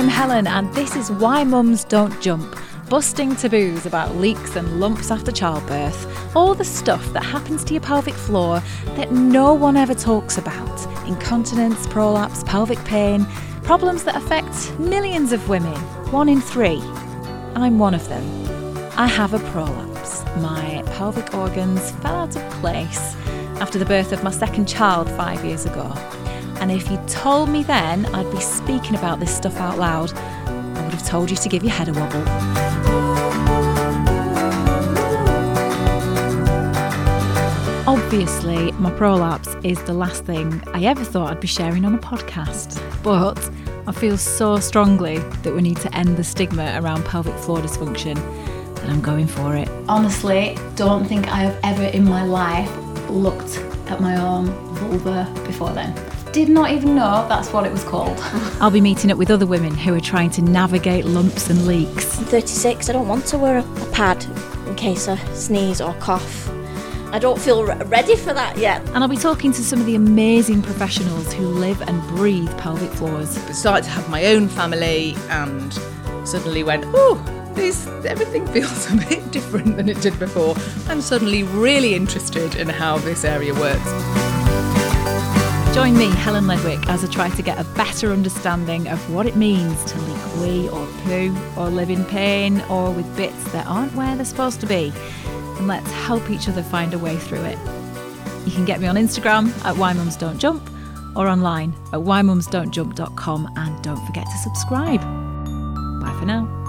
I'm Helen, and this is Why Mums Don't Jump busting taboos about leaks and lumps after childbirth, all the stuff that happens to your pelvic floor that no one ever talks about incontinence, prolapse, pelvic pain, problems that affect millions of women, one in three. I'm one of them. I have a prolapse. My pelvic organs fell out of place after the birth of my second child five years ago. And if you told me then I'd be speaking about this stuff out loud, I would have told you to give your head a wobble. Obviously, my prolapse is the last thing I ever thought I'd be sharing on a podcast. But I feel so strongly that we need to end the stigma around pelvic floor dysfunction that I'm going for it. Honestly, don't think I have ever in my life looked at my own vulva before then. Did not even know that's what it was called. I'll be meeting up with other women who are trying to navigate lumps and leaks. I'm 36, I don't want to wear a, a pad in case I sneeze or cough. I don't feel re- ready for that yet. And I'll be talking to some of the amazing professionals who live and breathe pelvic floors. I started to have my own family and suddenly went, oh, this everything feels a bit different than it did before. I'm suddenly really interested in how this area works. Join me, Helen Ledwick, as I try to get a better understanding of what it means to leak wee or poo, or live in pain, or with bits that aren't where they're supposed to be. And let's help each other find a way through it. You can get me on Instagram at whymumsdon'tjump or online at whymumsdon'tjump.com and don't forget to subscribe. Bye for now.